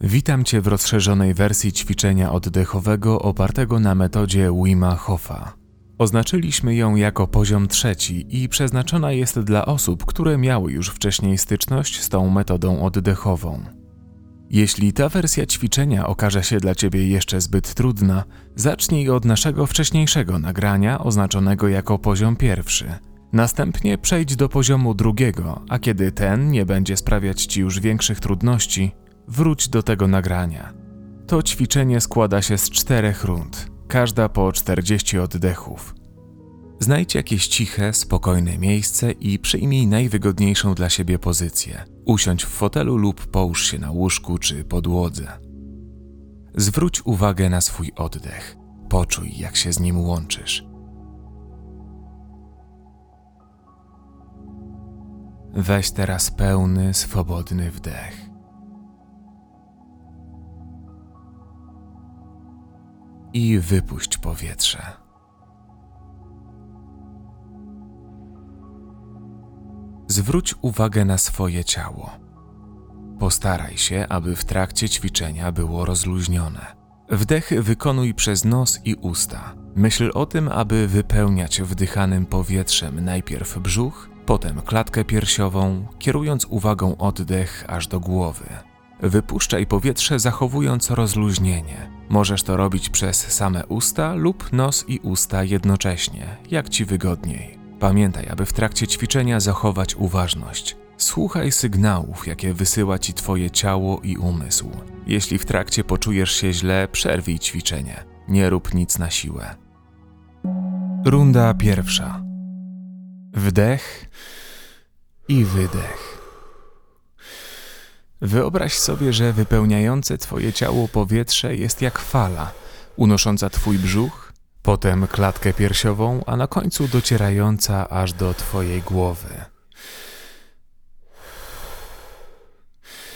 Witam Cię w rozszerzonej wersji ćwiczenia oddechowego opartego na metodzie Wima Hofa. Oznaczyliśmy ją jako poziom trzeci i przeznaczona jest dla osób, które miały już wcześniej styczność z tą metodą oddechową. Jeśli ta wersja ćwiczenia okaże się dla Ciebie jeszcze zbyt trudna, zacznij od naszego wcześniejszego nagrania oznaczonego jako poziom pierwszy. Następnie przejdź do poziomu drugiego, a kiedy ten nie będzie sprawiać Ci już większych trudności, wróć do tego nagrania. To ćwiczenie składa się z czterech rund, każda po 40 oddechów. Znajdź jakieś ciche, spokojne miejsce i przyjmij najwygodniejszą dla siebie pozycję. Usiądź w fotelu lub połóż się na łóżku czy podłodze. Zwróć uwagę na swój oddech. Poczuj, jak się z nim łączysz. Weź teraz pełny, swobodny wdech. I wypuść powietrze. Zwróć uwagę na swoje ciało. Postaraj się, aby w trakcie ćwiczenia było rozluźnione. Wdech wykonuj przez nos i usta. Myśl o tym, aby wypełniać wdychanym powietrzem najpierw brzuch, potem klatkę piersiową, kierując uwagą oddech aż do głowy. Wypuszczaj powietrze, zachowując rozluźnienie. Możesz to robić przez same usta lub nos i usta jednocześnie, jak ci wygodniej. Pamiętaj, aby w trakcie ćwiczenia zachować uważność. Słuchaj sygnałów, jakie wysyła ci Twoje ciało i umysł. Jeśli w trakcie poczujesz się źle, przerwij ćwiczenie. Nie rób nic na siłę. Runda pierwsza. Wdech i wydech. Wyobraź sobie, że wypełniające Twoje ciało powietrze jest jak fala, unosząca Twój brzuch, potem klatkę piersiową, a na końcu docierająca aż do Twojej głowy.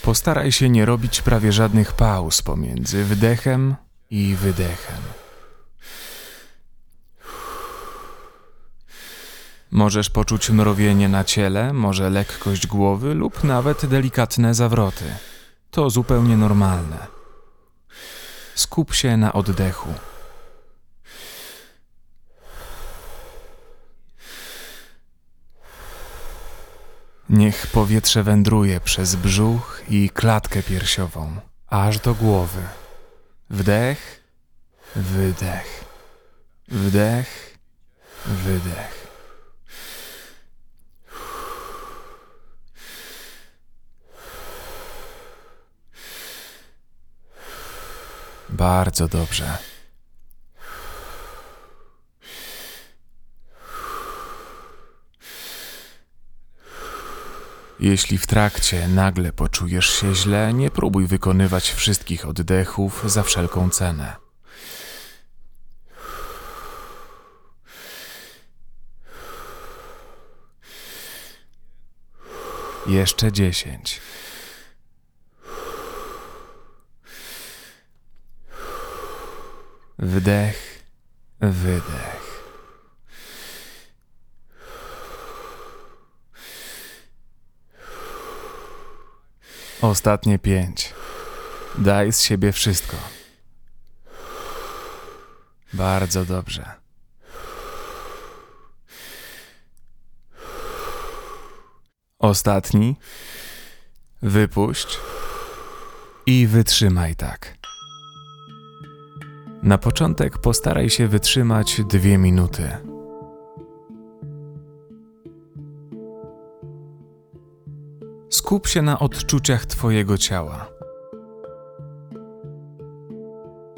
Postaraj się nie robić prawie żadnych pauz pomiędzy wdechem i wydechem. Możesz poczuć mrowienie na ciele, może lekkość głowy lub nawet delikatne zawroty. To zupełnie normalne. Skup się na oddechu. Niech powietrze wędruje przez brzuch i klatkę piersiową, aż do głowy. Wdech, wydech. Wdech, wydech. Bardzo dobrze. Jeśli w trakcie nagle poczujesz się źle, nie próbuj wykonywać wszystkich oddechów za wszelką cenę. Jeszcze dziesięć. Wdech, wydech. Ostatnie pięć. Daj z siebie wszystko. Bardzo dobrze. Ostatni. Wypuść i wytrzymaj tak. Na początek postaraj się wytrzymać dwie minuty. Skup się na odczuciach Twojego ciała.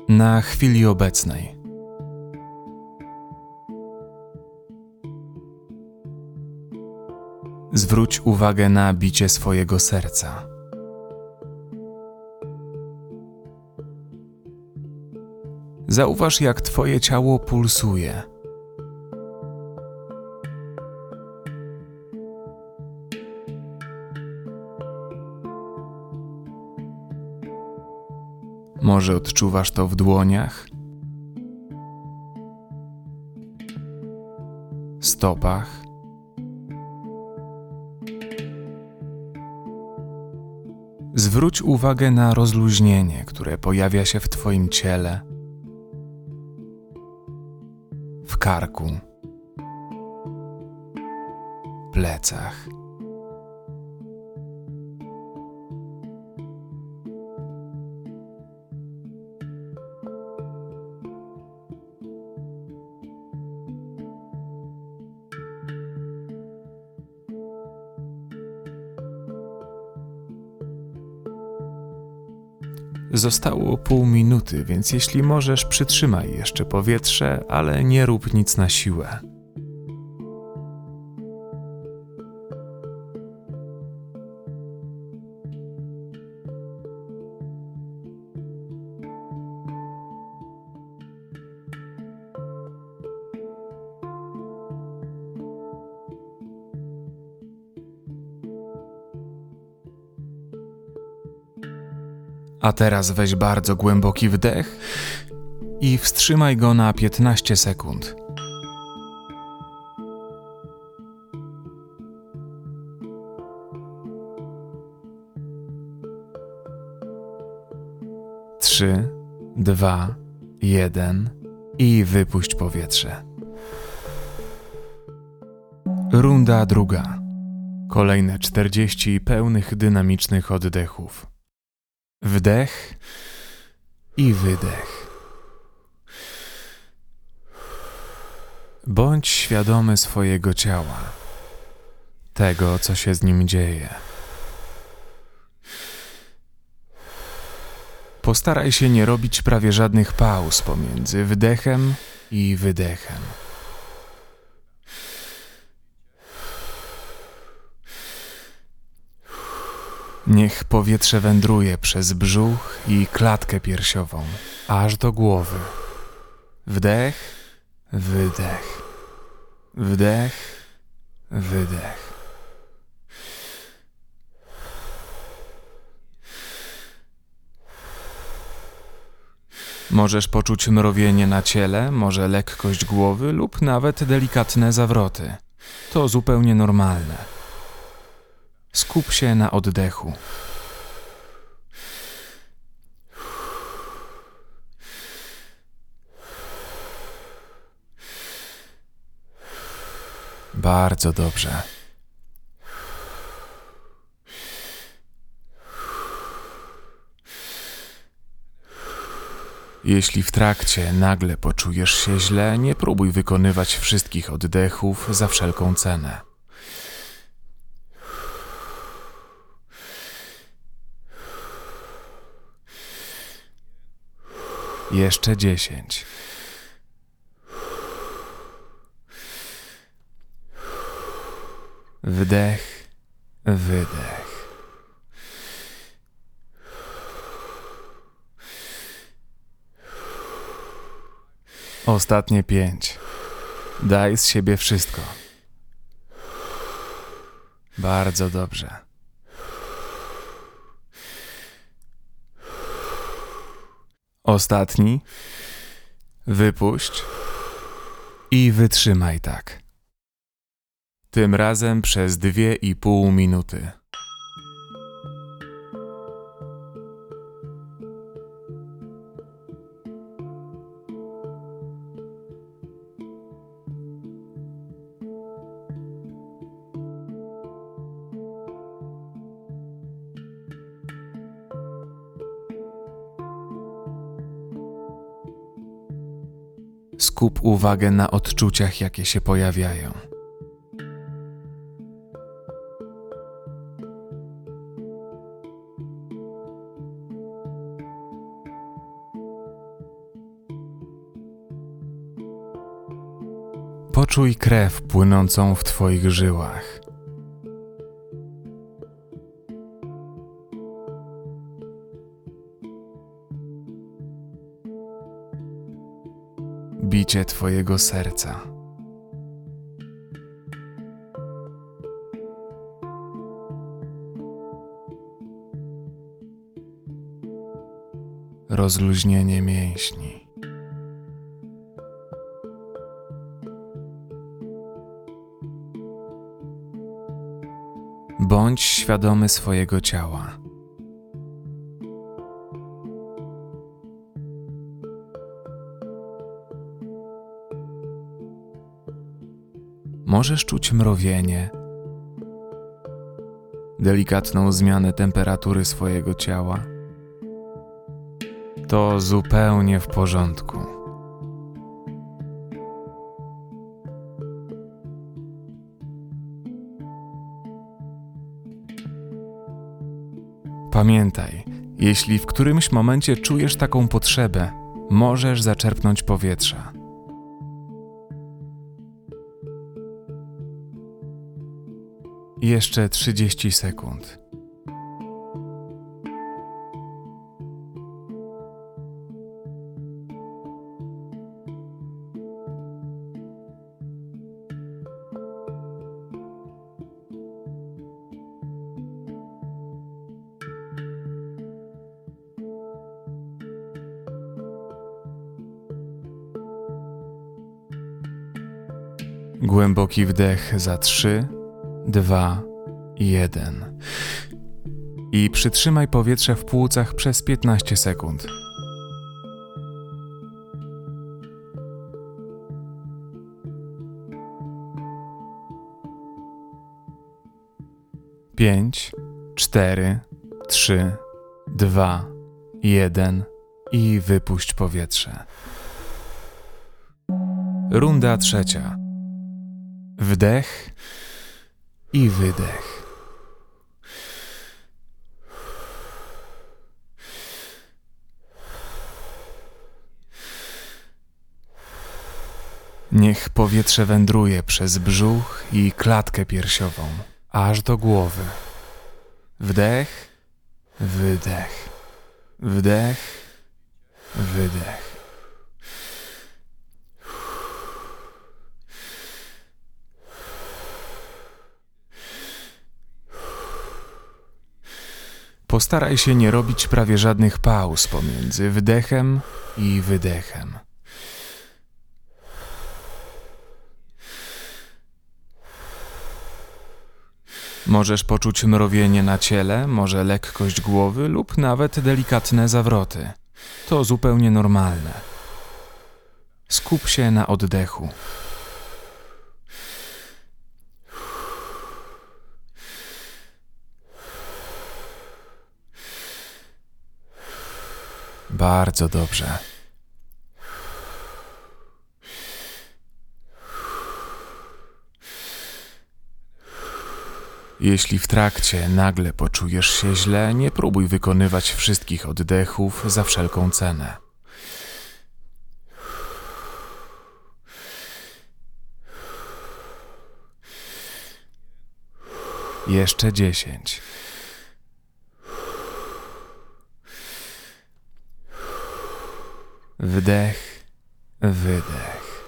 Na chwili obecnej. Zwróć uwagę na bicie swojego serca. Zauważ, jak Twoje ciało pulsuje. Może odczuwasz to w dłoniach, stopach, Zwróć uwagę na rozluźnienie, które pojawia się w Twoim ciele, karku, plecach. Zostało pół minuty, więc jeśli możesz, przytrzymaj jeszcze powietrze, ale nie rób nic na siłę. A teraz weź bardzo głęboki wdech i wstrzymaj go na 15 sekund. Trzy, dwa, jeden i wypuść powietrze. Runda druga. Kolejne 40 pełnych dynamicznych oddechów. Wdech i wydech. Bądź świadomy swojego ciała, tego, co się z nim dzieje. Postaraj się nie robić prawie żadnych pauz pomiędzy wdechem i wydechem. Niech powietrze wędruje przez brzuch i klatkę piersiową, aż do głowy. Wdech, wydech. Wdech, wydech. Możesz poczuć mrowienie na ciele, może lekkość głowy lub nawet delikatne zawroty. To zupełnie normalne. Skup się na oddechu. Bardzo dobrze. Jeśli w trakcie nagle poczujesz się źle, nie próbuj wykonywać wszystkich oddechów za wszelką cenę. Jeszcze dziesięć. Wdech, wydech. Ostatnie pięć. Daj z siebie wszystko. Bardzo dobrze. Ostatni. Wypuść. I wytrzymaj tak. Tym razem przez dwie i pół minuty. Skup uwagę na odczuciach, jakie się pojawiają. Poczuj krew płynącą w Twoich żyłach. Twojego serca. Rozluźnienie mięśni. Bądź świadomy swojego ciała. Możesz czuć mrowienie, delikatną zmianę temperatury swojego ciała. To zupełnie w porządku. Pamiętaj, jeśli w którymś momencie czujesz taką potrzebę, możesz zaczerpnąć powietrza. Jeszcze 30 sekund. Głęboki wdech za 3, 2, 1. I przytrzymaj powietrze w płucach przez 15 sekund. Pięć, cztery, trzy, dwa, jeden i wypuść powietrze. Runda trzecia. Wdech i wydech. Niech powietrze wędruje przez brzuch i klatkę piersiową, aż do głowy. Wdech, wydech, wdech, wydech. Postaraj się nie robić prawie żadnych pauz pomiędzy wdechem i wydechem. Możesz poczuć mrowienie na ciele, może lekkość głowy lub nawet delikatne zawroty. To zupełnie normalne. Skup się na oddechu. Bardzo dobrze. Jeśli w trakcie nagle poczujesz się źle, nie próbuj wykonywać wszystkich oddechów za wszelką cenę. Jeszcze dziesięć. Wdech, wydech.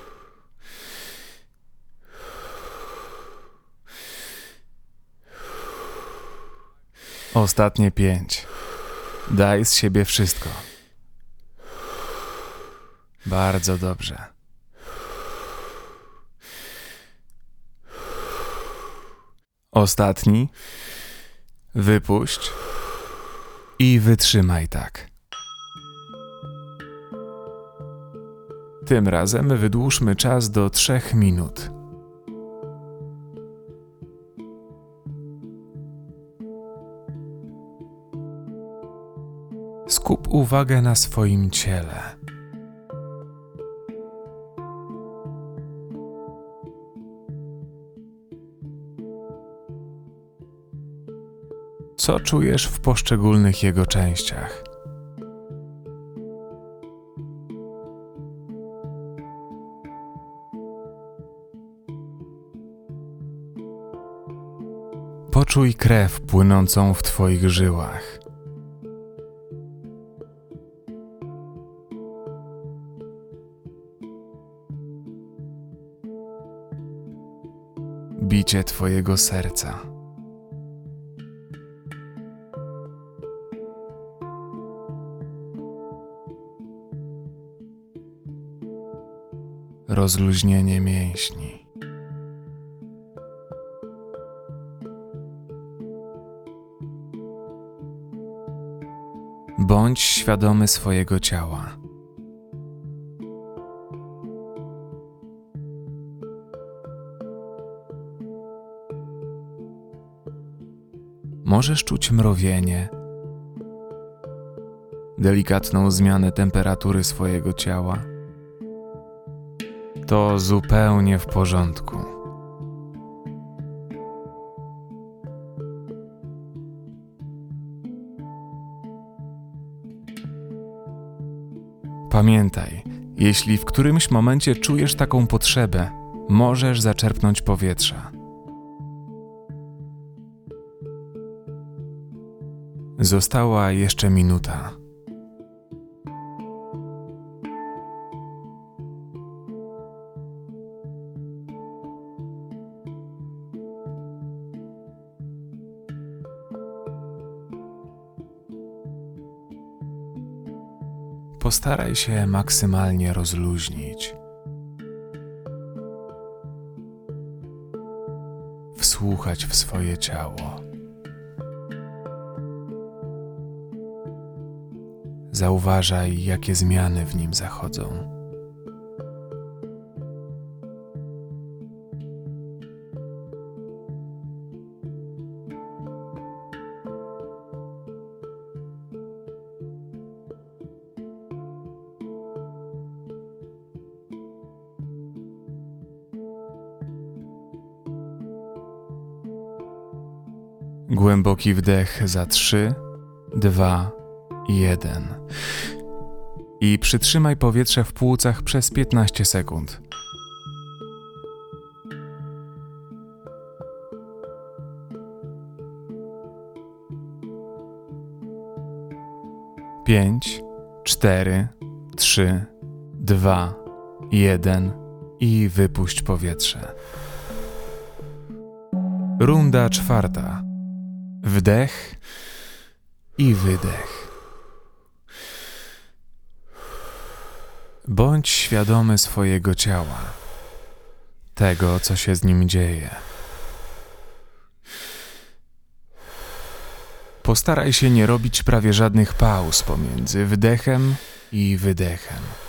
Ostatnie pięć. Daj z siebie wszystko. Bardzo dobrze. Ostatni. Wypuść i wytrzymaj tak. Tym razem wydłużmy czas do 3 minut. Skup uwagę na swoim ciele. Co czujesz w poszczególnych jego częściach? Poczuj krew płynącą w Twoich żyłach. Bicie Twojego serca. Rozluźnienie mięśni. Bądź świadomy swojego ciała. Możesz czuć mrowienie, delikatną zmianę temperatury swojego ciała. To zupełnie w porządku. Pamiętaj, jeśli w którymś momencie czujesz taką potrzebę, możesz zaczerpnąć powietrza. Została jeszcze minuta. Postaraj się maksymalnie rozluźnić. Wsłuchać w swoje ciało. Zauważaj, jakie zmiany w nim zachodzą. Głęboki wdech za trzy, dwa, jeden. I przytrzymaj powietrze w płucach przez 15 sekund. Pięć, cztery, trzy, dwa, jeden i wypuść powietrze. Runda czwarta. Wdech i wydech. Bądź świadomy swojego ciała, tego, co się z nim dzieje. Postaraj się nie robić prawie żadnych pauz pomiędzy wdechem i wydechem.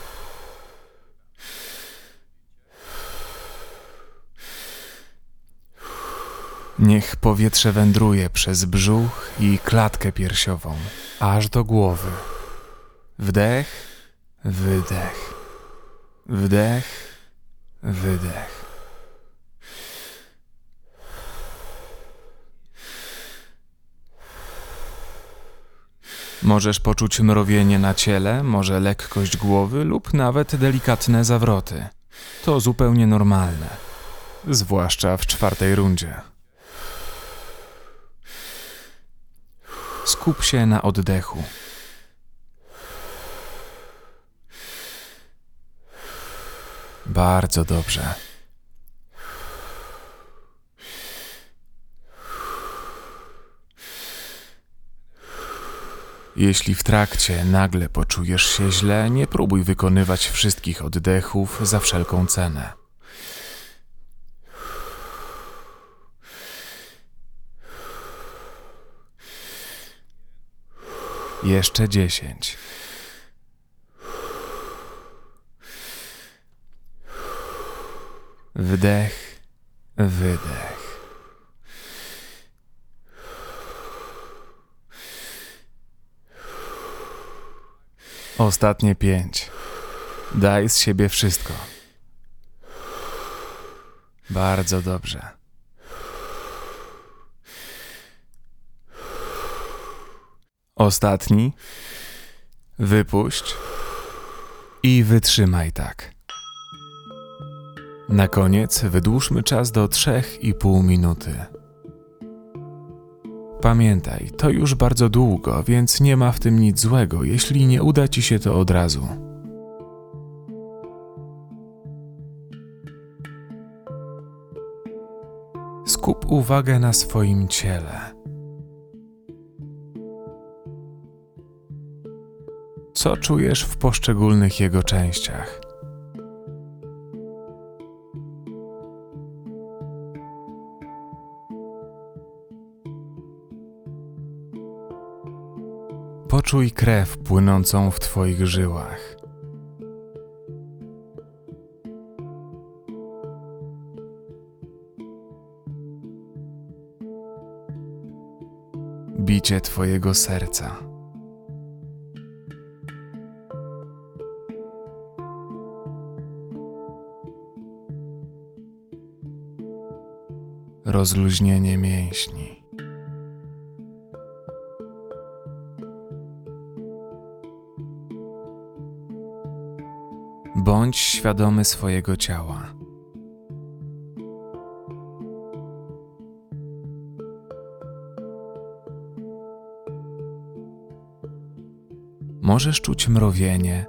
Niech powietrze wędruje przez brzuch i klatkę piersiową, aż do głowy. Wdech, wydech. Wdech, wydech. Możesz poczuć mrowienie na ciele, może lekkość głowy lub nawet delikatne zawroty. To zupełnie normalne, zwłaszcza w czwartej rundzie. Skup się na oddechu. Bardzo dobrze. Jeśli w trakcie nagle poczujesz się źle, nie próbuj wykonywać wszystkich oddechów za wszelką cenę. Jeszcze dziesięć. Wdech, wydech. Ostatnie pięć. Daj z siebie wszystko. Bardzo dobrze. Ostatni. Wypuść i wytrzymaj tak. Na koniec wydłużmy czas do 3,5 minuty. Pamiętaj, to już bardzo długo, więc nie ma w tym nic złego, jeśli nie uda ci się to od razu. Skup uwagę na swoim ciele. Co czujesz w poszczególnych jego częściach? Poczuj krew płynącą w Twoich żyłach. bicie Twojego serca. Rozluźnienie mięśni. Bądź świadomy swojego ciała. Możesz czuć mrowienie,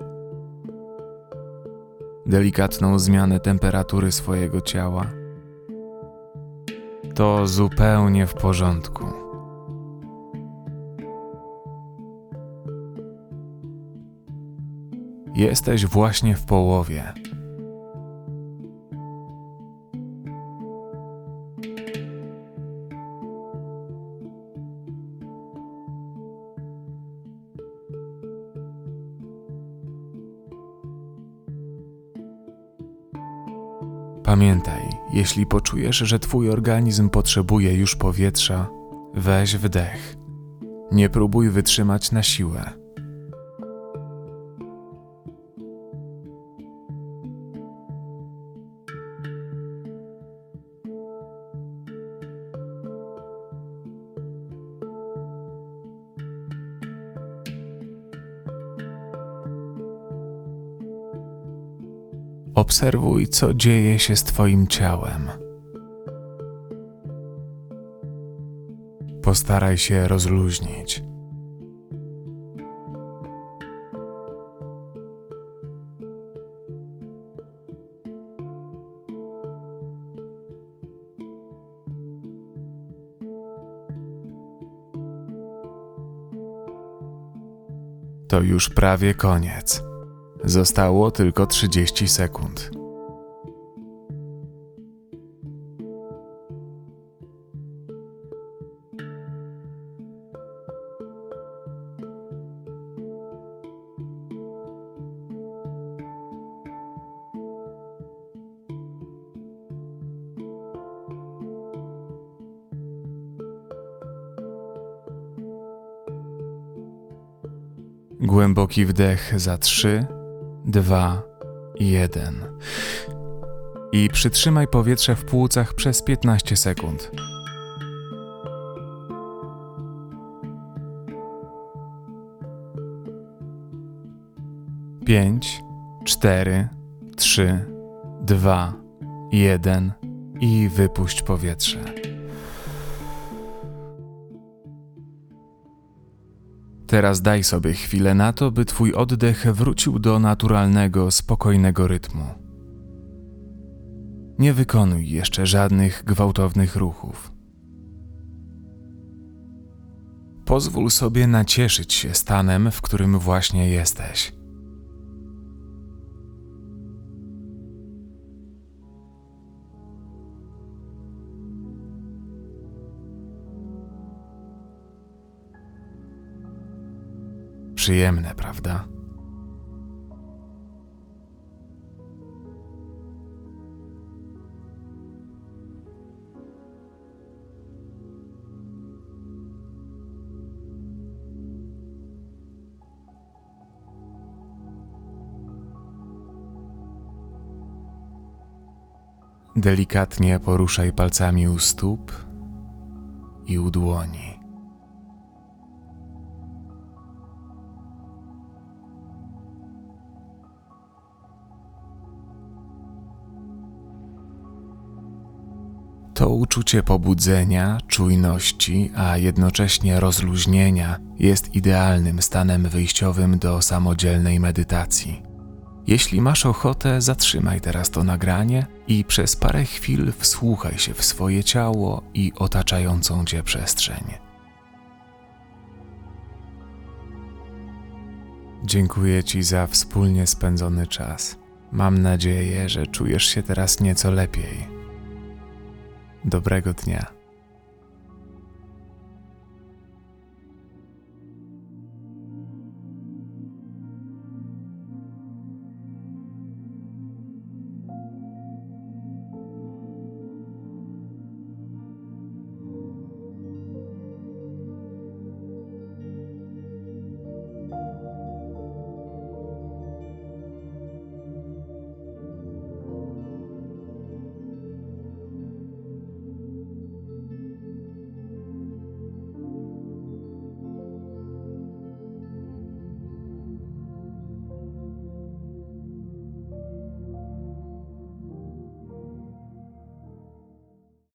delikatną zmianę temperatury swojego ciała. To zupełnie w porządku. Jesteś właśnie w połowie. Jeśli poczujesz, że Twój organizm potrzebuje już powietrza, weź wdech. Nie próbuj wytrzymać na siłę. Obserwuj, co dzieje się z Twoim ciałem. Postaraj się rozluźnić. To już prawie koniec. Zostało tylko 30 sekund. Głęboki wdech za 3, 2, 1. I przytrzymaj powietrze w płucach przez 15 sekund. Pięć, cztery, trzy, dwa, jeden i wypuść powietrze. Teraz daj sobie chwilę na to, by twój oddech wrócił do naturalnego, spokojnego rytmu. Nie wykonuj jeszcze żadnych gwałtownych ruchów. Pozwól sobie nacieszyć się stanem, w którym właśnie jesteś. Przyjemne, prawda? Delikatnie poruszaj palcami u stóp i u dłoni. Uczucie pobudzenia, czujności, a jednocześnie rozluźnienia jest idealnym stanem wyjściowym do samodzielnej medytacji. Jeśli masz ochotę, zatrzymaj teraz to nagranie i przez parę chwil wsłuchaj się w swoje ciało i otaczającą cię przestrzeń. Dziękuję Ci za wspólnie spędzony czas. Mam nadzieję, że czujesz się teraz nieco lepiej. Dobrego dnia.